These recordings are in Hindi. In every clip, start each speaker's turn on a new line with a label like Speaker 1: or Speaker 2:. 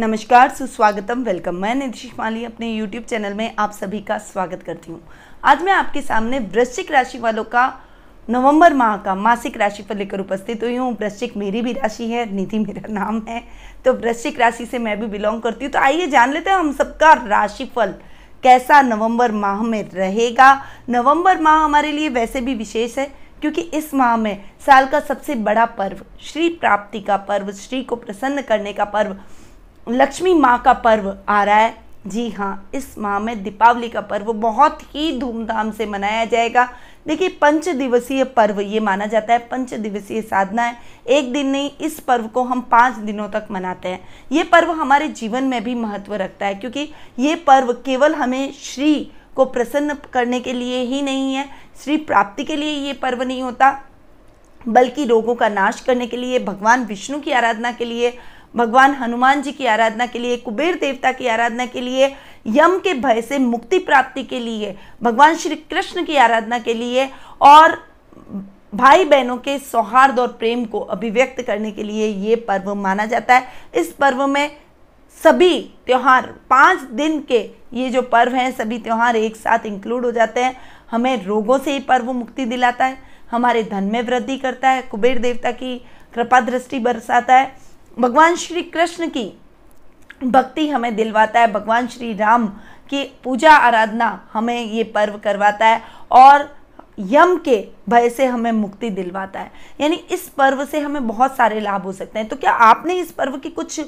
Speaker 1: नमस्कार, सुस्वागतम वेलकम मैं निधिश माली अपने YouTube चैनल में आप सभी का स्वागत करती हूँ। आज मैं आपके सामने वृश्चिक राशि वालों का नवंबर माह का मासिक राशि पर लेकर उपस्थित हुई हूँ। वृश्चिक मेरी भी राशि है, निधि मेरा नाम है। तो वृश्चिक राशि से मैं भी बिलोंग करती हूँ। तो आइए जान लेते हैं हम सबका राशिफल कैसा नवंबर माह में रहेगा। नवंबर माह हमारे लिए वैसे भी विशेष है, क्योंकि इस माह में साल का सबसे बड़ा पर्व, श्री प्राप्ति का पर्व, श्री को प्रसन्न करने का पर्व लक्ष्मी माँ का पर्व आ रहा है। जी हाँ इस माह में दीपावली का पर्व बहुत ही धूमधाम से मनाया जाएगा। देखिए पंच दिवसीय पर्व ये माना जाता है। पंच दिवसीय साधना है। एक दिन नहीं, इस पर्व को हम पाँच दिनों तक मनाते हैं। ये पर्व हमारे जीवन में भी महत्व रखता है, क्योंकि ये पर्व केवल हमें श्री को प्रसन्न करने के लिए ही नहीं है। श्री प्राप्ति के लिए ये पर्व नहीं होता, बल्कि रोगों का नाश करने के लिए, भगवान विष्णु की आराधना के लिए भगवान हनुमान जी की आराधना के लिए, कुबेर देवता की आराधना के लिए, यम के भय से मुक्ति प्राप्ति के लिए, भगवान श्री कृष्ण की आराधना के लिए और भाई बहनों के सौहार्द और प्रेम को अभिव्यक्त करने के लिए ये पर्व माना जाता है। इस पर्व में सभी त्यौहार, पाँच दिन के ये जो पर्व हैं, सभी त्यौहार एक साथ इंक्लूड हो जाते हैं। हमें रोगों से ये पर्व मुक्ति दिलाता है। हमारे धन में वृद्धि करता है। कुबेर देवता की कृपा दृष्टि बरसाता है। भगवान श्री कृष्ण की भक्ति हमें दिलवाता है, भगवान श्री राम की पूजा आराधना हमें ये पर्व करवाता है और यम के भय से हमें मुक्ति दिलवाता है। यानी इस पर्व से हमें बहुत सारे लाभ हो सकते हैं। तो क्या आपने इस पर्व की कुछ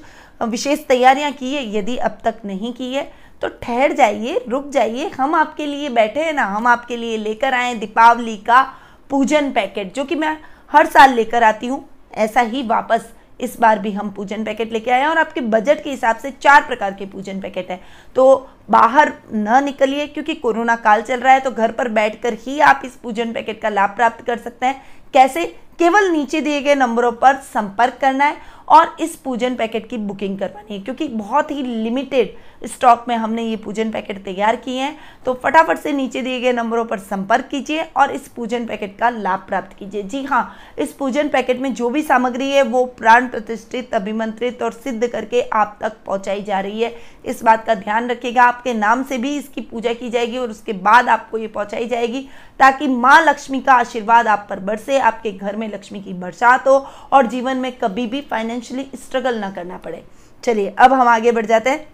Speaker 1: विशेष तैयारियाँ की है? यदि अब तक नहीं की है तो ठहर जाइए, रुक जाइए। हम आपके लिए बैठे हैं ना, हम आपके लिए लेकर आए दीपावली का पूजन पैकेट, जो कि मैं हर साल लेकर आती हूँ। ऐसा ही वापस इस बार भी हम पूजन पैकेट लेके आए हैं और आपके बजट के हिसाब से चार प्रकार के पूजन पैकेट हैं। तो बाहर न निकलिए, क्योंकि कोरोना काल चल रहा है तो घर पर बैठकर ही आप इस पूजन पैकेट का लाभ प्राप्त कर सकते हैं। कैसे? केवल नीचे दिए गए नंबरों पर संपर्क करना है और इस पूजन पैकेट की बुकिंग करवानी है, क्योंकि बहुत ही लिमिटेड स्टॉक में हमने ये पूजन पैकेट तैयार किए हैं। तो फटाफट से नीचे दिए गए नंबरों पर संपर्क कीजिए और इस पूजन पैकेट का लाभ प्राप्त कीजिए। जी हाँ इस पूजन पैकेट में जो भी सामग्री है, वो प्राण प्रतिष्ठित, अभिमंत्रित और सिद्ध करके आप तक पहुँचाई जा रही है। इस बात का ध्यान रखिएगा आपके नाम से भी इसकी पूजा की जाएगी और उसके बाद आपको ये पहुंचाई जाएगी, ताकि माँ लक्ष्मी का आशीर्वाद आप पर बरसे, आपके घर में लक्ष्मी की बरसात हो और जीवन में कभी भी फाइनेंशियली स्ट्रगल ना करना पड़े। चलिए, अब हम आगे बढ़ जाते हैं।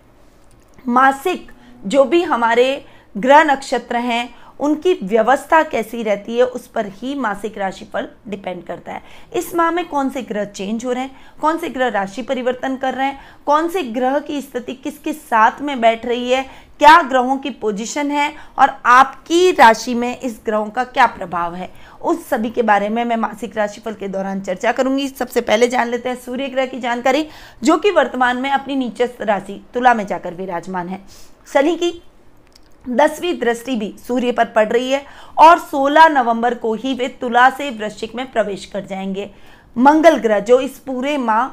Speaker 1: मासिक जो भी हमारे ग्रह नक्षत्र हैं उनकी व्यवस्था कैसी रहती है, उस पर ही मासिक राशिफल डिपेंड करता है। इस माह में कौन से ग्रह चेंज हो रहे हैं? कौन से ग्रह राशि परिवर्तन कर रहे हैं? कौन से ग्रह की स्थिति किसके साथ में बैठ रही है? क्या ग्रहों की पोजीशन है? और आपकी राशि में इस ग्रहों का क्या प्रभाव है? उस सभी के बारे में मैं मासिक राशिफल के दौरान चर्चा करूँगी। सबसे पहले जान लेते हैं सूर्य ग्रह की जानकारी, जो कि वर्तमान में अपनी नीचस्थ राशि तुला में जाकर विराजमान है। शनि की दसवीं दृष्टि भी सूर्य पर पड़ रही है और 16 नवंबर को ही वे तुला से वृश्चिक में प्रवेश कर जाएँगे। मंगल ग्रह, जो इस पूरे माह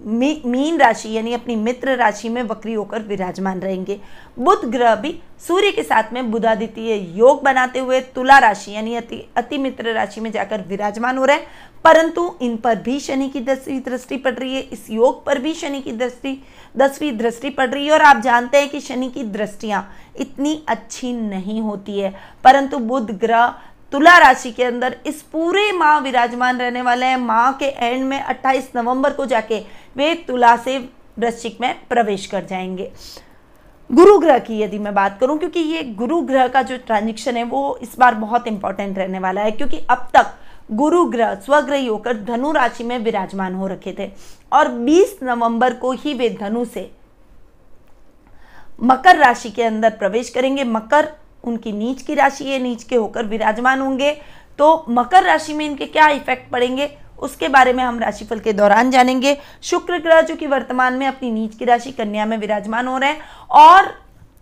Speaker 1: मीन राशि यानी अपनी मित्र राशि में वक्री होकर विराजमान रहेंगे। बुध ग्रह भी सूर्य के साथ में बुधादित्य योग बनाते हुए तुला राशि यानी अति अति मित्र राशि में जाकर विराजमान हो रहे हैं। परंतु इन पर भी शनि की दसवीं दृष्टि पड़ रही है। इस योग पर भी शनि की दृष्टि दसवीं दृष्टि पड़ रही है और आप जानते हैं कि शनि की दृष्टियाँ इतनी अच्छी नहीं होती है। परंतु बुध ग्रह तुला राशि के अंदर इस पूरे माह विराजमान रहने वाले हैं। माह के एंड में 28 नवंबर को जाके वे तुला से वृश्चिक में प्रवेश कर जाएँगे। गुरु ग्रह की यदि मैं बात करूँ, क्योंकि ये गुरु ग्रह का जो ट्रांजिक्शन है, वो इस बार बहुत इंपॉर्टेंट रहने वाला है, क्योंकि अब तक गुरु ग्रह स्वग्रही होकर धनु राशि में विराजमान हो रखे थे। और 20 नवंबर को ही वे धनु से मकर राशि के अंदर प्रवेश करेंगे। मकर उनकी नीच की राशि है नीच के होकर विराजमान होंगे। तो मकर राशि में इनके क्या इफ़ेक्ट पड़ेंगे उसके बारे में हम राशिफल के दौरान जानेंगे। शुक्र ग्रह जो कि वर्तमान में अपनी नीच की राशि कन्या में विराजमान हो रहे हैं और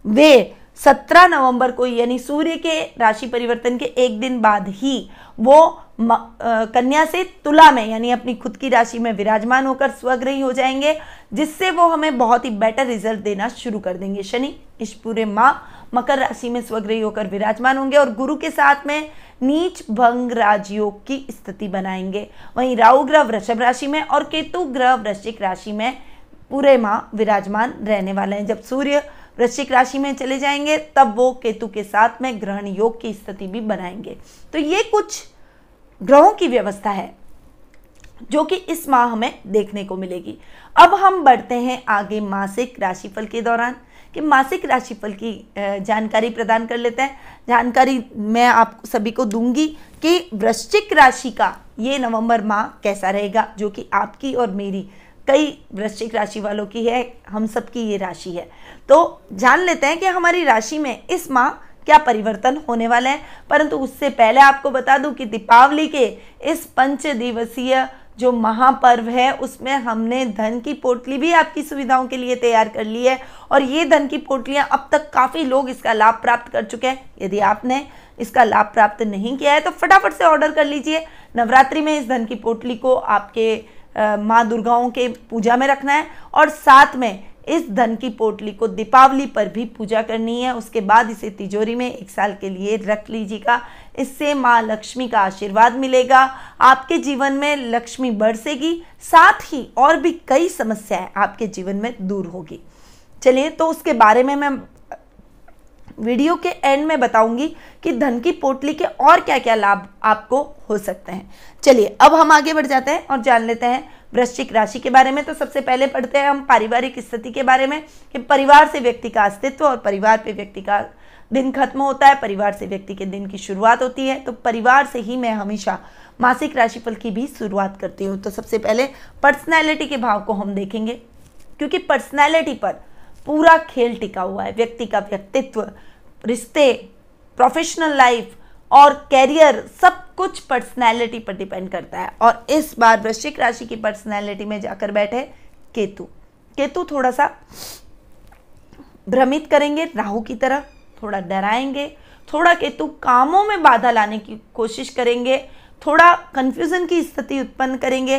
Speaker 1: वे 17 नवंबर को यानी सूर्य के राशि परिवर्तन के एक दिन बाद ही वो म, आ, कन्या से तुला में यानी अपनी खुद की राशि में विराजमान होकर स्वग्रही हो जाएँगे जिससे वो हमें बहुत ही बेटर रिज़ल्ट देना शुरू कर देंगे। शनि इस पूरे माह मकर राशि में स्वग्रही होकर विराजमान होंगे और गुरु के साथ में नीच भंग राजयोग की स्थिति बनाएँगे। वहीं राहु ग्रह वृषभ राशि में और केतु ग्रह वृश्चिक राशि में पूरे माह विराजमान रहने वाले हैं। जब सूर्य वृश्चिक राशि में चले जाएँगे, तब वो केतु के साथ में ग्रहण योग की स्थिति भी बनाएँगे। तो ये कुछ ग्रहों की व्यवस्था है जो कि इस माह हमें देखने को मिलेगी। अब हम बढ़ते हैं आगे मासिक राशिफल के दौरान। कि मासिक राशिफल की जानकारी प्रदान कर लेते हैं। जानकारी मैं आप सभी को दूँगी कि वृश्चिक राशि का ये नवंबर माह कैसा रहेगा, जो कि आपकी और मेरी। कई वृश्चिक राशि वालों की है, हम सबकी ये राशि है। तो जान लेते हैं कि हमारी राशि में इस माह क्या परिवर्तन होने वाला है। परंतु उससे पहले आपको बता दूँ कि दीपावली के इस पंच दिवसीय जो महापर्व है, उसमें हमने धन की पोटली भी आपकी सुविधाओं के लिए तैयार कर ली है और ये धन की पोटलियाँ अब तक काफ़ी लोग इसका लाभ प्राप्त कर चुके हैं। यदि आपने इसका लाभ प्राप्त नहीं किया है तो फटाफट से ऑर्डर कर लीजिए। नवरात्रि में इस धन की पोटली को आपके माँ दुर्गाओं के पूजा में रखना है और साथ में इस धन की पोटली को दीपावली पर भी पूजा करनी है। उसके बाद इसे तिजोरी में एक साल के लिए रख लीजिएगा। इससे माँ लक्ष्मी का आशीर्वाद मिलेगा। आपके जीवन में लक्ष्मी बरसेगी, साथ ही और भी कई समस्याएँ आपके जीवन में दूर होगी। चलिए तो उसके बारे में मैं वीडियो के एंड में बताऊँगी कि धन की पोटली के और क्या क्या लाभ आपको हो सकते हैं। चलिए, अब हम आगे बढ़ जाते हैं और जान लेते हैं वृश्चिक राशि के बारे में। तो सबसे पहले पढ़ते हैं हम पारिवारिक स्थिति के बारे में कि परिवार से व्यक्ति का अस्तित्व और परिवार पे व्यक्ति का दिन खत्म होता है, परिवार से व्यक्ति के दिन की शुरुआत होती है। तो परिवार से ही मैं हमेशा मासिक राशिफल की भी शुरुआत करती हूँ। तो सबसे पहले पर्सनैलिटी के भाव को हम देखेंगे, क्योंकि पर्सनैलिटी पर पूरा खेल टिका हुआ है। व्यक्ति का व्यक्तित्व, रिश्ते प्रोफेशनल लाइफ और कैरियर सब कुछ पर्सनैलिटी पर डिपेंड करता है। और इस बार वृश्चिक राशि की पर्सनैलिटी में जाकर बैठे केतु। केतु थोड़ा सा भ्रमित करेंगे राहु की तरह। थोड़ा डराएँगे, थोड़ा केतु कामों में बाधा लाने की कोशिश करेंगे, थोड़ा कंफ्यूजन की स्थिति उत्पन्न करेंगे,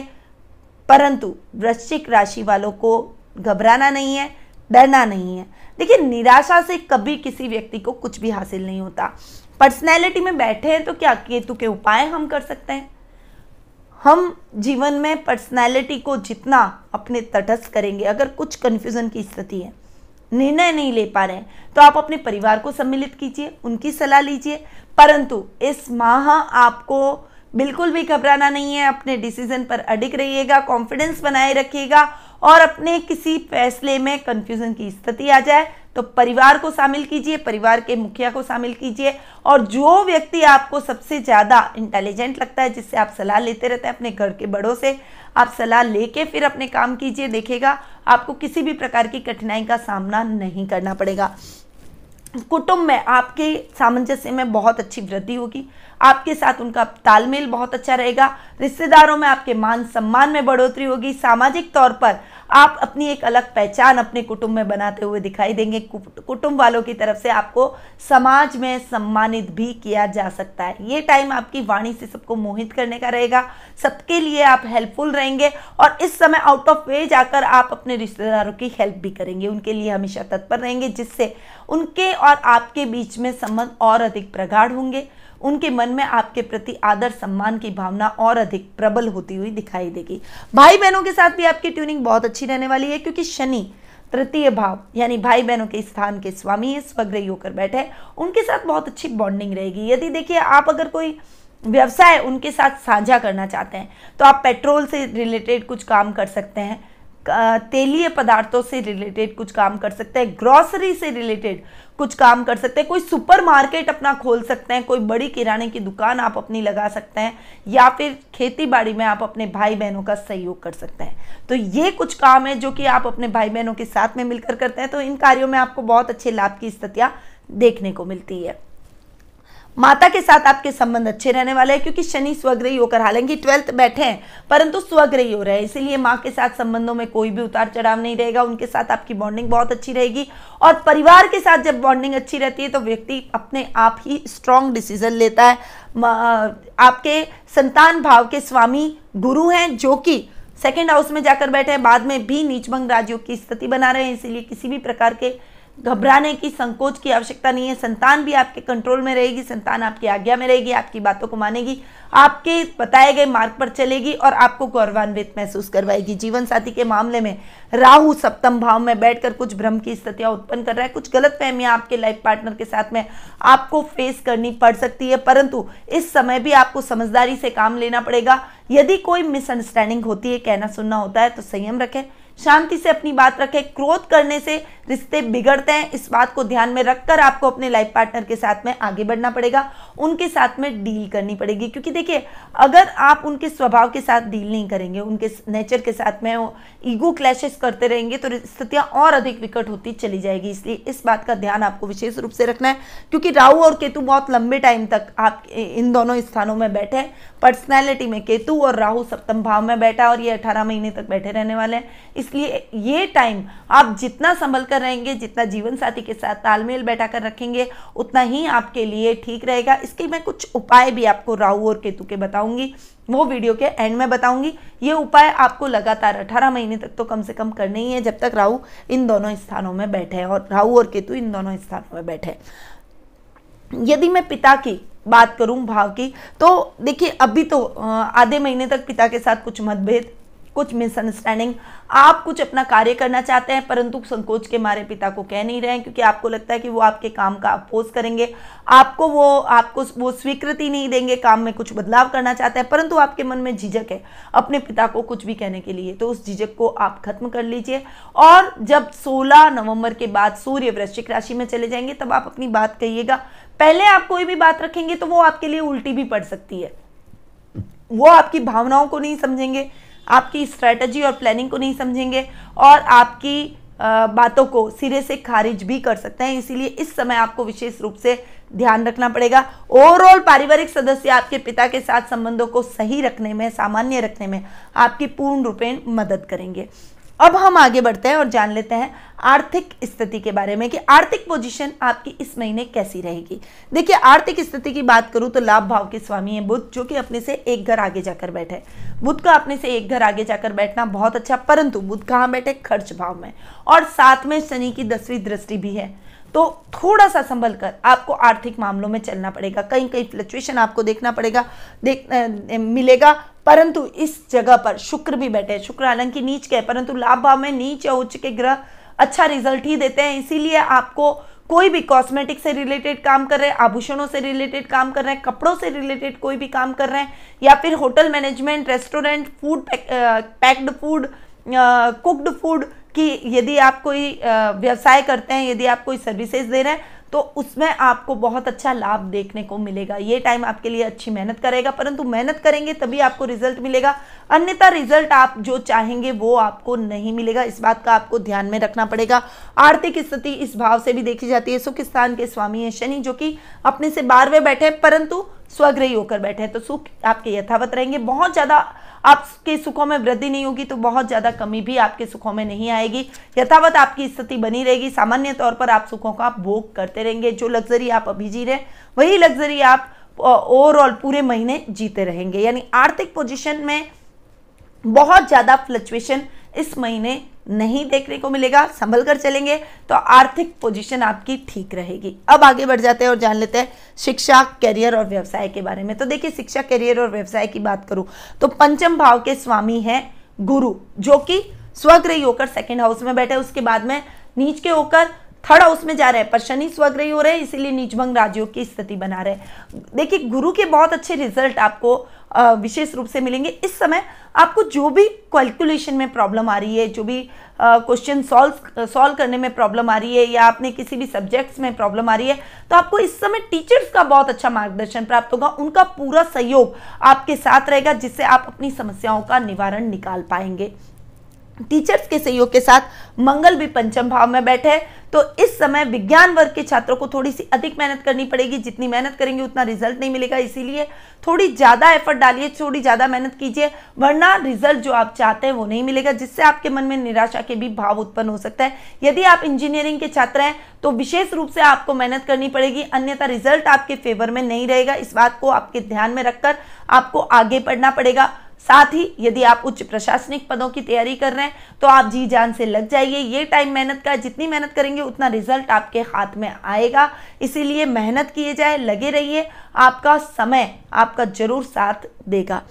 Speaker 1: परंतु वृश्चिक राशि वालों को घबराना नहीं है, डरना नहीं है। देखिए, निराशा से कभी किसी व्यक्ति को कुछ भी हासिल नहीं होता। पर्सनैलिटी में बैठे हैं तो क्या केतु के उपाय हम कर सकते हैं? हम जीवन में पर्सनैलिटी को जितना अपने तटस्थ करेंगे, अगर कुछ कन्फ्यूज़न की स्थिति है निर्णय नहीं ले पा रहे हैं। तो आप अपने परिवार को सम्मिलित कीजिए, उनकी सलाह लीजिए। परंतु इस माह आपको बिल्कुल भी घबराना नहीं है, अपने डिसीज़न पर अडिग रहिएगा कॉन्फिडेंस बनाए रखिएगा और अपने किसी फैसले में कंफ्यूजन की स्थिति आ जाए तो परिवार को शामिल कीजिए, परिवार के मुखिया को शामिल कीजिए और जो व्यक्ति आपको सबसे ज़्यादा इंटेलिजेंट लगता है, जिससे आप सलाह लेते रहते हैं अपने घर के बड़ों से, आप सलाह लेके फिर अपने काम कीजिए देखेगा आपको किसी भी प्रकार की कठिनाई का सामना नहीं करना पड़ेगा। कुटुंब में आपके सामंजस्य में बहुत अच्छी वृद्धि होगी। आपके साथ उनका तालमेल बहुत अच्छा रहेगा। रिश्तेदारों में आपके मान सम्मान में बढ़ोतरी होगी। सामाजिक तौर पर आप अपनी एक अलग पहचान अपने कुटुंब में बनाते हुए दिखाई देंगे। कुटुंब वालों की तरफ़ से आपको समाज में सम्मानित भी किया जा सकता है। ये टाइम आपकी वाणी से सबको मोहित करने का रहेगा। सबके लिए आप हेल्पफुल रहेंगे और इस समय आउट ऑफ़ वे जाकर आप अपने रिश्तेदारों की हेल्प भी करेंगे। उनके लिए हमेशा तत्पर रहेंगे, जिससे उनके और आपके बीच में संबंध और अधिक प्रगाढ़ होंगे। उनके मन में आपके प्रति आदर सम्मान की भावना और अधिक प्रबल होती हुई दिखाई देगी। भाई बहनों के साथ भी आपकी ट्यूनिंग बहुत अच्छी रहने वाली है, क्योंकि शनि तृतीय भाव, यानी भाई बहनों के स्थान के स्वामी है स्वग्रही होकर बैठे उनके साथ बहुत अच्छी बॉन्डिंग रहेगी। यदि देखिए, आप अगर कोई व्यवसाय उनके साथ साझा करना चाहते हैं तो आप पेट्रोल से रिलेटेड कुछ काम कर सकते हैं। तेलीय पदार्थों से रिलेटेड कुछ काम कर सकते हैं ग्रॉसरी से रिलेटेड कुछ काम कर सकते हैं, कोई सुपर मार्केट अपना खोल सकते हैं, कोई बड़ी किराने की दुकान आप अपनी लगा सकते हैं, या फिर खेती बाड़ी में आप अपने भाई बहनों का सहयोग कर सकते हैं। तो ये कुछ काम है जो कि आप अपने भाई बहनों के साथ में मिलकर करते हैं तो इन कार्यों में आपको बहुत अच्छे लाभ की स्थितियाँ देखने को मिलती है। माता के साथ आपके संबंध अच्छे रहने वाले हैं, क्योंकि शनि स्वग्रही होकर हालाँकि ट्वेल्थ बैठे हैं, परंतु स्वग्रही हो रहे हैं, इसीलिए माँ के साथ संबंधों में कोई भी उतार चढ़ाव नहीं रहेगा, उनके साथ आपकी बॉन्डिंग बहुत अच्छी रहेगी, और परिवार के साथ जब बॉन्डिंग अच्छी रहती है तो व्यक्ति अपने आप ही स्ट्रॉन्ग डिसीज़न लेता है। आपके संतान भाव के स्वामी गुरु हैं, जो कि सेकेंड हाउस में जाकर बैठे हैं, बाद में भी नीचभंग राज्यों की स्थिति बना रहे हैं, इसीलिए किसी भी प्रकार के घबराने की, संकोच की आवश्यकता नहीं है। संतान भी आपके कंट्रोल में रहेगी, संतान आपकी आज्ञा में रहेगी, आपकी बातों को मानेगी, आपके बताए गए मार्ग पर चलेगी और आपको गौरवान्वित महसूस करवाएगी। जीवन साथी के मामले में राहु सप्तम भाव में बैठकर कुछ भ्रम की स्थितियाँ उत्पन्न कर रहा है। कुछ गलत फहमियाँ आपके लाइफ पार्टनर के साथ में आपको फेस करनी पड़ सकती है, परंतु इस समय भी आपको समझदारी से काम लेना पड़ेगा। यदि कोई मिसअंडरस्टैंडिंग होती है कहना सुनना होता है तो संयम रखें। शांति से अपनी बात रखें, क्रोध करने से रिश्ते बिगड़ते हैं। इस बात को ध्यान में रखकर आपको अपने लाइफ पार्टनर के साथ में आगे बढ़ना पड़ेगा, उनके साथ में डील करनी पड़ेगी। क्योंकि देखिए, अगर आप उनके स्वभाव के साथ डील नहीं करेंगे, उनके नेचर के साथ में ईगो क्लैशेस करते रहेंगे तो स्थितियाँ और अधिक विकट होती चली जाएगी। इसलिए इस बात का ध्यान आपको विशेष रूप से रखना है, क्योंकि राहु और केतु बहुत लंबे टाइम तक आप इन दोनों स्थानों में बैठे हैं। पर्सनैलिटी में केतु और राहु सप्तम भाव में बैठा और ये अठारह महीने तक बैठे रहने वाले हैं। इसलिए ये टाइम आप जितना संभल कर रहेंगे, जितना जीवन साथी के साथ तालमेल बैठा कर रखेंगे, उतना ही आपके लिए ठीक रहेगा। इसके मैं कुछ उपाय भी आपको राहु और केतु के बताऊँगी। वो वीडियो के एंड में बताऊँगी। ये उपाय आपको लगातार 18 महीने तक तो कम से कम करने ही है, जब तक राहु इन दोनों स्थानों में बैठे हैं और राहु और केतु इन दोनों स्थानों में बैठे यदि मैं पिता की बात करूँ भाव की तो देखिए अभी तो आधे महीने तक पिता के साथ कुछ मतभेद कुछ मिसअंडरस्टैंडिंग आप कुछ अपना कार्य करना चाहते हैं, परंतु संकोच के मारे पिता को कह नहीं रहे हैं, क्योंकि आपको लगता है कि वो आपके काम का अपोज करेंगे। आपको वो आपको वो स्वीकृति नहीं देंगे, काम में कुछ बदलाव करना चाहते हैं, परंतु आपके मन में झिझक है अपने पिता को कुछ भी कहने के लिए। तो उस झिझक को आप खत्म कर लीजिए। और जब 16 नवंबर के बाद सूर्य वृश्चिक राशि में चले जाएँगे, तब आप अपनी बात कहिएगा, पहले आप कोई भी बात रखेंगे तो वो आपके लिए उल्टी भी पड़ सकती है। वो आपकी भावनाओं को नहीं समझेंगे आपकी स्ट्रैटेजी और प्लानिंग को नहीं समझेंगे और आपकी बातों को सिरे से खारिज भी कर सकते हैं। इसीलिए इस समय आपको विशेष रूप से ध्यान रखना पड़ेगा। ओवरऑल पारिवारिक सदस्य आपके पिता के साथ संबंधों को सही रखने में, सामान्य रखने में आपकी पूर्ण रूपेण मदद करेंगे। अब हम आगे बढ़ते हैं और जान लेते हैं आर्थिक स्थिति के बारे में कि आर्थिक पोजीशन आपकी इस महीने कैसी रहेगी। देखिए, आर्थिक स्थिति की बात करूँ तो लाभ भाव के स्वामी हैं बुद्ध जो कि अपने से एक घर आगे जाकर बैठे बुद्ध का अपने से एक घर आगे जाकर बैठना बहुत अच्छा परंतु बुद्ध कहाँ बैठे? खर्च भाव में। और साथ में शनि की दसवीं दृष्टि भी है। तो थोड़ा सा संभल कर आपको आर्थिक मामलों में चलना पड़ेगा कहीं कहीं फ्लक्चुएशन आपको देखना पड़ेगा, देख मिलेगा, परंतु इस जगह पर शुक्र भी बैठे हैं। शुक्र हालाँकि नीच के परंतु लाभ भाव में नीच या उच्च के ग्रह अच्छा रिज़ल्ट ही देते हैं, इसीलिए आपको कोई भी कॉस्मेटिक से रिलेटेड काम कर रहे हैं, आभूषणों से रिलेटेड काम कर रहे हैं, कपड़ों से रिलेटेड कोई भी काम कर रहे हैं, या फिर hotel management restaurant food packed food cooked food कि यदि आप कोई व्यवसाय करते हैं, यदि आप कोई सर्विसेज़ दे रहे हैं तो उसमें आपको बहुत अच्छा लाभ देखने को मिलेगा। ये टाइम आपके लिए अच्छी मेहनत करेगा, परंतु मेहनत करेंगे तभी आपको रिज़ल्ट मिलेगा। अन्यथा रिज़ल्ट आप जो चाहेंगे, वो आपको नहीं मिलेगा। इस बात का आपको ध्यान में रखना पड़ेगा। आर्थिक स्थिति इस भाव से भी देखी जाती है। सुख स्थान के स्वामी है शनि, जो कि अपने से बारहवें बैठे परंतु स्वग्रही होकर बैठे हैं। तो सुख आपके यथावत रहेंगे। बहुत ज़्यादा आपके सुखों में वृद्धि नहीं होगी तो बहुत ज़्यादा कमी भी आपके सुखों में नहीं आएगी। यथावत आपकी स्थिति बनी रहेगी। सामान्य तौर पर आप सुखों का भोग करते रहेंगे। जो लग्जरी आप अभी जी रहे वही लग्जरी आप ओवरऑल पूरे महीने जीते रहेंगे। यानी आर्थिक पोजिशन में बहुत ज़्यादा फ्लक्चुएशन इस महीने नहीं देखने को मिलेगा संभल कर चलेंगे तो आर्थिक पोजीशन आपकी ठीक रहेगी। अब आगे बढ़ जाते हैं और जान लेते हैं शिक्षा करियर और व्यवसाय के बारे में। तो देखिए, शिक्षा करियर और व्यवसाय की बात करूँ तो पंचम भाव के स्वामी हैं गुरु, जो कि स्वग्रही होकर सेकेंड हाउस में बैठे उसके बाद में नीच के होकर थर्ड हाउस में जा रहे हैं, पर शनि स्वग्रही हो रहे हैं, इसीलिए नीचभंग राज्यों की स्थिति बना रहे देखिए, गुरु के बहुत अच्छे रिज़ल्ट आपको विशेष रूप से मिलेंगे। इस समय आपको जो भी कैलकुलेशन में प्रॉब्लम आ रही है, जो भी क्वेश्चन सॉल्व सॉल्व करने में प्रॉब्लम आ रही है या आपने किसी भी सब्जेक्ट्स में प्रॉब्लम आ रही है तो आपको इस समय टीचर्स का बहुत अच्छा मार्गदर्शन प्राप्त होगा। उनका पूरा सहयोग आपके साथ रहेगा, जिससे आप अपनी समस्याओं का निवारण निकाल पाएँगे। टीचर्स के सहयोग के साथ मंगल भी पंचम भाव में बैठे हैं। तो इस समय विज्ञान वर्ग के छात्रों को थोड़ी सी अधिक मेहनत करनी पड़ेगी। जितनी मेहनत करेंगे, उतना रिज़ल्ट नहीं मिलेगा। इसीलिए थोड़ी ज़्यादा एफर्ट डालिए, थोड़ी ज़्यादा मेहनत कीजिए, वरना रिज़ल्ट जो आप चाहते हैं वो नहीं मिलेगा, जिससे आपके मन में निराशा के भी भाव उत्पन्न हो सकता है। यदि आप इंजीनियरिंग के छात्र हैं तो विशेष रूप से आपको मेहनत करनी पड़ेगी। अन्यथा रिज़ल्ट आपके फेवर में नहीं रहेगा। इस बात को आपके ध्यान में रखकर आपको आगे बढ़ना पड़ेगा। साथ ही यदि आप उच्च प्रशासनिक पदों की तैयारी कर रहे हैं तो आप जी जान से लग जाइए। ये टाइम मेहनत का जितनी मेहनत करेंगे, उतना रिज़ल्ट आपके हाथ में आएगा। इसीलिए मेहनत किए जाए, लगे रहिए। आपका समय आपका ज़रूर साथ देगा।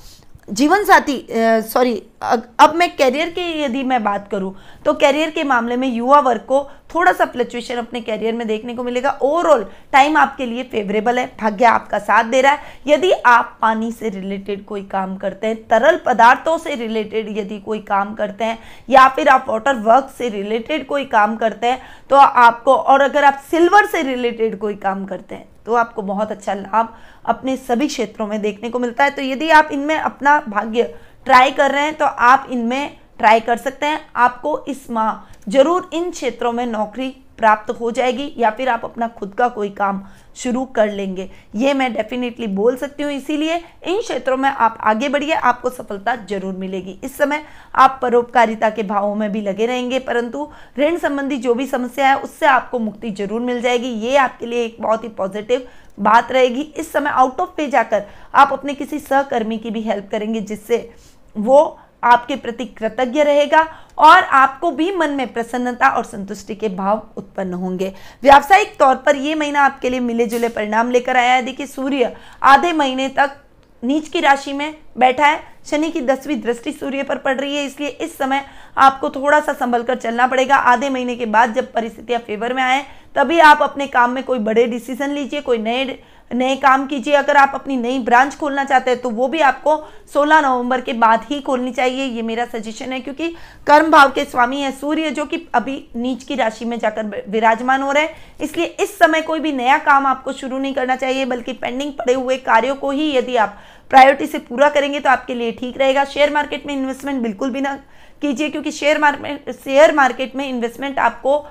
Speaker 1: जीवन साथी सॉरी अब मैं कैरियर की यदि मैं बात करूँ तो कैरियर के मामले में युवा वर्ग को थोड़ा सा फ्लक्चुएशन अपने कैरियर में देखने को मिलेगा। ओवरऑल टाइम आपके लिए फेवरेबल है, भाग्य आपका साथ दे रहा है। यदि आप पानी से रिलेटेड कोई काम करते हैं, तरल पदार्थों से रिलेटेड यदि कोई काम करते हैं, या फिर आप वाटर वर्क से रिलेटेड कोई काम करते हैं तो आपको, और अगर आप सिल्वर से रिलेटेड कोई काम करते हैं तो आपको बहुत अच्छा लाभ अपने सभी क्षेत्रों में देखने को मिलता है। तो यदि आप इनमें अपना भाग्य ट्राई कर रहे हैं तो आप इनमें ट्राई कर सकते हैं। आपको इस माह ज़रूर इन क्षेत्रों में नौकरी प्राप्त हो जाएगी या फिर आप अपना खुद का कोई काम शुरू कर लेंगे। ये मैं डेफिनेटली बोल सकती हूँ, इसीलिए इन क्षेत्रों में आप आगे बढ़िए, आपको सफलता ज़रूर मिलेगी। इस समय आप परोपकारिता के भावों में भी लगे रहेंगे, परंतु ऋण संबंधी जो भी समस्या है, उससे आपको मुक्ति ज़रूर मिल जाएगी। ये आपके लिए एक बहुत ही पॉजिटिव बात रहेगी। इस समय आउट ऑफ़ पे जाकर आप अपने किसी सहकर्मी की भी हेल्प करेंगे, जिससे वो आपके प्रति कृतज्ञ रहेगा और आपको भी मन में प्रसन्नता और संतुष्टि के भाव उत्पन्न होंगे। व्यावसायिक तौर पर यह महीना आपके लिए मिले जुले परिणाम लेकर आया है। देखिए, सूर्य आधे महीने तक नीच की राशि में बैठा है। शनि की दसवीं दृष्टि सूर्य पर पड़ रही है, इसलिए इस समय आपको थोड़ा सा संभल कर चलना पड़ेगा। आधे महीने के बाद जब परिस्थितियाँ फेवर में आए, तभी आप अपने काम में कोई बड़े डिसीज़न लीजिए, कोई नए नए काम कीजिए। अगर आप अपनी नई ब्रांच खोलना चाहते हैं तो वो भी आपको 16 नवंबर के बाद ही खोलनी चाहिए। ये मेरा सजेशन है, क्योंकि कर्म भाव के स्वामी है सूर्य, जो कि अभी नीच की राशि में जाकर विराजमान हो रहे हैं। इसलिए इस समय कोई भी नया काम आपको शुरू नहीं करना चाहिए, बल्कि पेंडिंग पड़े हुए कार्यों को ही यदि आप प्रायोरिटी से पूरा करेंगे तो आपके लिए ठीक रहेगा। शेयर मार्केट में इन्वेस्टमेंट बिल्कुल भी ना कीजिए, क्योंकि शेयर मार्केट शेयर मार्केट में इन्वेस्टमेंट आपको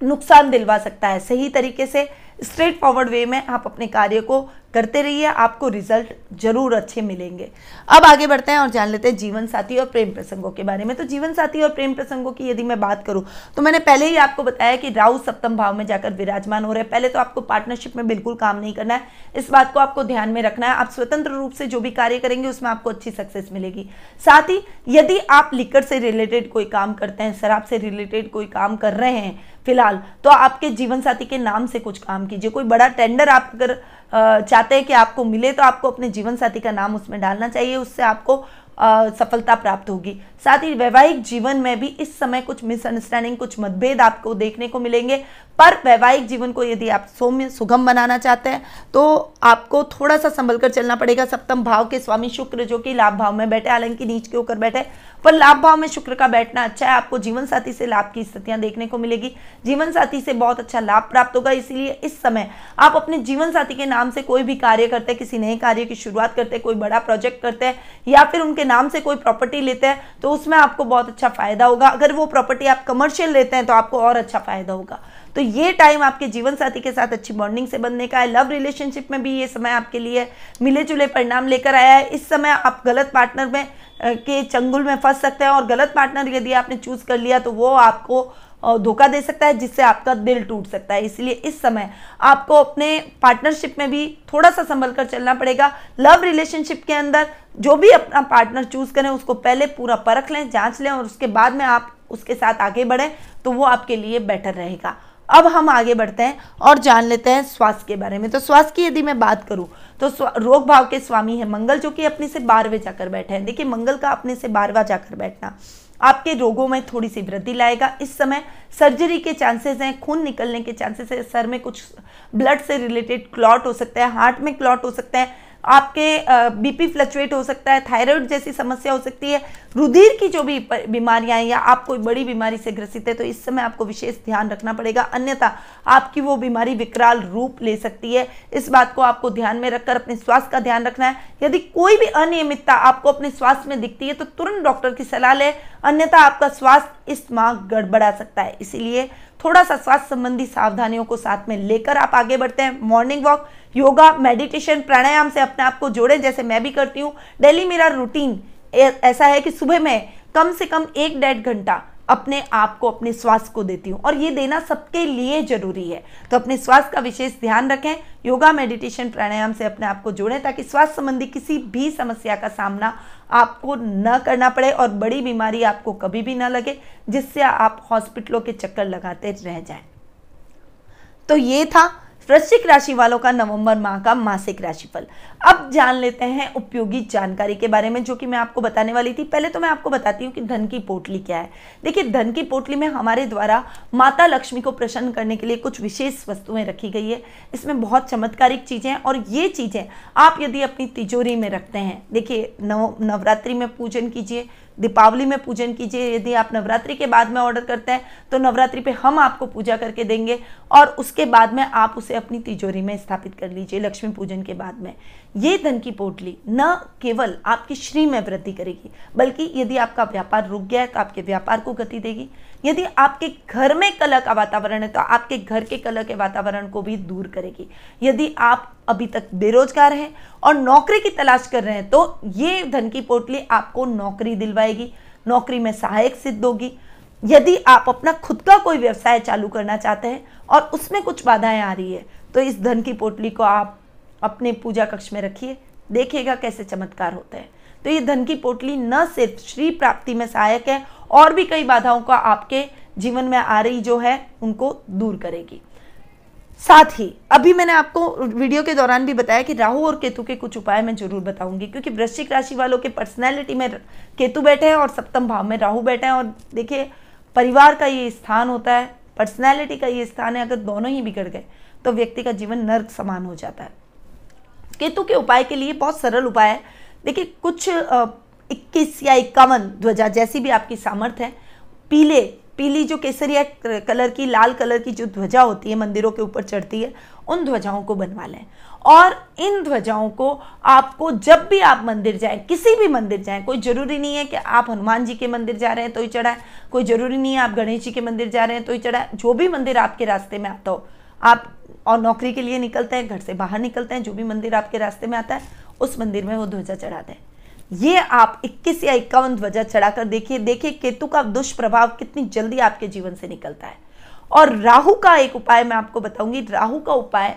Speaker 1: नुकसान दिलवा सकता है। सही तरीके से स्ट्रेट फॉरवर्ड वे में आप अपने कार्य को करते रहिए, आपको रिज़ल्ट ज़रूर अच्छे मिलेंगे। अब आगे बढ़ते हैं और जान लेते हैं जीवन साथी और प्रेम प्रसंगों के बारे में। तो जीवन साथी और प्रेम प्रसंगों की यदि मैं बात करूँ तो मैंने पहले ही आपको बताया कि राहु सप्तम भाव में जाकर विराजमान हो रहे हैं। पहले तो आपको पार्टनरशिप में बिल्कुल काम नहीं करना है। इस बात को आपको ध्यान में रखना है। आप स्वतंत्र रूप से जो भी कार्य करेंगे, उसमें आपको अच्छी सक्सेस मिलेगी। साथ ही, यदि आप लिकर से रिलेटेड कोई काम करते हैं, शराब से रिलेटेड कोई काम कर रहे हैं, फ़िलहाल तो आपके जीवन साथी के नाम से कुछ काम कीजिए। कोई बड़ा टेंडर आप अगर चाहते हैं कि आपको मिले तो आपको अपने जीवन साथी का नाम उसमें डालना चाहिए। उससे आपको सफलता प्राप्त होगी। साथ ही वैवाहिक जीवन में भी इस समय कुछ मिसअंडरस्टैंडिंग कुछ मतभेद आपको देखने को मिलेंगे। पर वैवाहिक जीवन को यदि आप सौम्य, सुगम बनाना चाहते हैं तो आपको थोड़ा सा संभल कर चलना पड़ेगा। सप्तम भाव के स्वामी शुक्र, जो कि लाभ भाव में बैठे, हालाँकि नीच के होकर बैठे, पर लाभ भाव में शुक्र का बैठना अच्छा है। आपको जीवन साथी से लाभ की स्थितियाँ देखने को मिलेगी। जीवन साथी से बहुत अच्छा लाभ प्राप्त होगा, इसीलिए इस समय आप अपने जीवन साथी के नाम से कोई भी कार्य करते हैं, किसी नए कार्य की शुरुआत करते हैं, कोई बड़ा प्रोजेक्ट करते हैं, या फिर उनके नाम से कोई प्रॉपर्टी लेते हैं तो उसमें आपको बहुत अच्छा फ़ायदा होगा। अगर वो प्रॉपर्टी आप कमर्शियल लेते हैं तो आपको और अच्छा फ़ायदा होगा। तो ये टाइम आपके जीवन साथी के साथ अच्छी बॉन्डिंग से बनने का है। लव रिलेशनशिप में भी ये समय आपके लिए मिले जुले परिणाम लेकर आया है। इस समय आप गलत पार्टनर में के चंगुल में फंस सकते हैं और गलत पार्टनर यदि आपने चूज़ कर लिया तो वो आपको धोखा दे सकता है, जिससे आपका दिल टूट सकता है। इसलिए इस समय आपको अपने पार्टनरशिप में भी थोड़ा सा संभल कर चलना पड़ेगा। लव रिलेशनशिप के अंदर जो भी अपना पार्टनर चूज़ करें, उसको पहले पूरा परख लें, जाँच लें और उसके बाद में आप उसके साथ आगे बढ़ें तो वो आपके लिए बेटर रहेगा। अब हम आगे बढ़ते हैं और जान लेते हैं स्वास्थ्य के बारे में। तो स्वास्थ्य की यदि मैं बात करूँ तो रोग भाव के स्वामी है मंगल, जो कि अपने से बारहवें जाकर बैठे हैं। देखिए, मंगल का अपने से बारहवा जाकर बैठना आपके रोगों में थोड़ी सी वृद्धि लाएगा। इस समय सर्जरी के चांसेस हैं, खून निकलने के चांसेस है, सर में कुछ ब्लड से रिलेटेड क्लॉट हो सकता है, हार्ट में क्लॉट हो सकता है आपके बीपी फ्लक्चुएट हो सकता है थायराइड जैसी समस्या हो सकती है, रुधिर की जो भी बीमारियाँ हैं या आप कोई बड़ी बीमारी से ग्रसित है तो इस समय आपको विशेष ध्यान रखना पड़ेगा, अन्यथा आपकी वो बीमारी विकराल रूप ले सकती है। इस बात को आपको ध्यान में रखकर अपने स्वास्थ्य का ध्यान रखना है। यदि कोई भी अनियमितता आपको अपने स्वास्थ्य में दिखती है तो तुरंत डॉक्टर की सलाह ले, अन्यथा आपका स्वास्थ्य इस माह गड़बड़ा सकता है। इसीलिए थोड़ा सा स्वास्थ्य संबंधी सावधानियों को साथ में लेकर आप आगे बढ़ते हैं। Morning walk yoga meditation pranayama से अपने आप को जोड़े, जैसे मैं भी करती हूँ। डेली मेरा रूटीन ऐसा है कि सुबह में कम से कम एक डेढ़ घंटा अपने आप को, अपने स्वास्थ्य को देती हूँ। और ये देना सबके लिए ज़रूरी है। तो अपने स्वास्थ्य का विशेष ध्यान रखें। योगा मेडिटेशन प्राणायाम से अपने आप को जोड़ें, ताकि स्वास्थ्य संबंधी किसी भी समस्या का सामना आपको न करना पड़े और बड़ी बीमारी आपको कभी भी ना लगे, जिससे आप हॉस्पिटलों के चक्कर लगाते रह जाएँ। तो ये था वृश्चिक राशि वालों का नवंबर माह का मासिक राशिफल। अब जान लेते हैं उपयोगी जानकारी के बारे में, जो कि मैं आपको बताने वाली थी। पहले तो मैं आपको बताती हूँ कि धन की पोटली क्या है। देखिए, धन की पोटली में हमारे द्वारा माता लक्ष्मी को प्रसन्न करने के लिए कुछ विशेष वस्तुएँ रखी गई है। इसमें बहुत चमत्कारिक चीज़ें हैं और ये चीज़ें आप यदि अपनी तिजोरी में रखते हैं, देखिए, नव, नवरात्रि में पूजन कीजिए, दीपावली में पूजन कीजिए, यदि आप नवरात्रि के बाद में ऑर्डर करते हैं तो नवरात्रि पे हम आपको पूजा करके देंगे और उसके बाद में आप उसे अपनी तिजोरी में स्थापित कर लीजिए, लक्ष्मी पूजन के बाद में। ये धन की पोटली न केवल आपकी श्री में वृद्धि करेगी, बल्कि यदि आपका व्यापार रुक गया है तो आपके व्यापार को गति देगी। यदि आपके घर में कलह का वातावरण है तो आपके घर के कलह के वातावरण को भी दूर करेगी। यदि आप अभी तक बेरोजगार हैं और नौकरी की तलाश कर रहे हैं तो ये धन की पोटली आपको नौकरी दिलवाएगी, नौकरी में सहायक सिद्ध होगी। यदि आप अपना खुद का कोई व्यवसाय चालू करना चाहते हैं और उसमें कुछ बाधाएँ आ रही है तो इस धन की पोटली को आप अपने पूजा कक्ष में रखिए, देखिएगा कैसे चमत्कार होता है। तो ये धन की पोटली न सिर्फ़ श्री प्राप्ति में सहायक है, और भी कई बाधाओं का आपके जीवन में आ रही जो है, उनको दूर करेगी। साथ ही, अभी मैंने आपको वीडियो के दौरान भी बताया कि राहु और केतु के कुछ उपाय मैं ज़रूर बताऊँगी, क्योंकि वृश्चिक राशि वालों के पर्सनैलिटी में केतु बैठे हैं और सप्तम भाव में राहु बैठे हैं, और देखिए, परिवार का ये स्थान होता है पर्सनैलिटी का ये स्थान है, अगर दोनों ही बिगड़ गए तो व्यक्ति का जीवन नर्क समान हो जाता है। केतु के उपाय के लिए बहुत सरल उपाय है। देखिए, कुछ इक्कीस या इक्यावन ध्वजा जैसी भी आपकी सामर्थ्य है। पीले, पीली जो केसरिया कलर की, लाल कलर की जो ध्वजा होती है, मंदिरों के ऊपर चढ़ती है, उन ध्वजाओं को बनवा लें। और इन ध्वजाओं को आपको जब भी आप मंदिर जाएँ, किसी भी मंदिर जाएँ, कोई ज़रूरी नहीं है कि आप हनुमान जी के मंदिर जा रहे हैं तो ही चढ़ाएँ, कोई ज़रूरी नहीं है आप गणेश जी के मंदिर जा रहे हैं तो ही चढ़ाएँ, जो भी मंदिर आपके रास्ते में आता हो आप और नौकरी के लिए निकलते हैं, घर से बाहर निकलते हैं, जो भी मंदिर आपके रास्ते में आता है, उस मंदिर में वो ध्वजा चढ़ाते हैं। ये आप 21 या इक्यावन ध्वजा चढ़ाकर देखिए देखिए केतु का दुष्प्रभाव कितनी जल्दी आपके जीवन से निकलता है। और राहु का एक उपाय मैं आपको बताऊँगी, राहु का उपाय,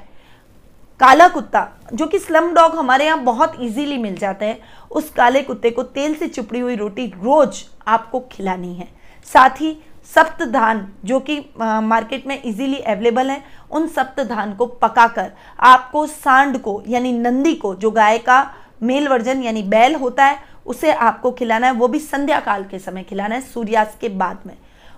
Speaker 1: काला कुत्ता, जो कि स्लम डॉग हमारे यहाँ बहुत इजीली मिल जाते हैं, उस काले कुत्ते को तेल से चुपड़ी हुई रोटी रोज आपको खिलानी है। साथ ही सप्त धान, जो कि मार्केट में इजीली अवेलेबल है, उन सप्त धान को पकाकर आपको सांड को, यानी नंदी को, जो गाय का मेल वर्जन, यानी बैल होता है, उसे आपको खिलाना है। वो भी संध्या काल के समय खिलाना है, सूर्यास्त के बाद में।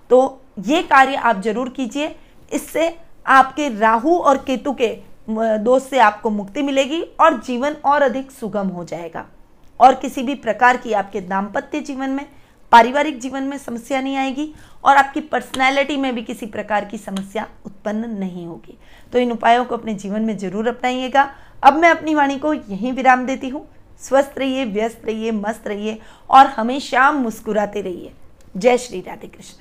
Speaker 1: तो ये कार्य आप ज़रूर कीजिए। इससे आपके राहु और केतु के दोष से आपको मुक्ति मिलेगी और जीवन और अधिक सुगम हो जाएगा। और किसी भी प्रकार की आपके दाम्पत्य जीवन में पारिवारिक जीवन में समस्या नहीं आएगी और आपकी पर्सनैलिटी में भी किसी प्रकार की समस्या उत्पन्न नहीं होगी। तो इन उपायों को अपने जीवन में ज़रूर अपनाइएगा। अब मैं अपनी वाणी को यहीं विराम देती हूँ। स्वस्थ रहिए, व्यस्त रहिए, मस्त रहिए और हमेशा मुस्कुराते रहिए। जय श्री राधे कृष्ण।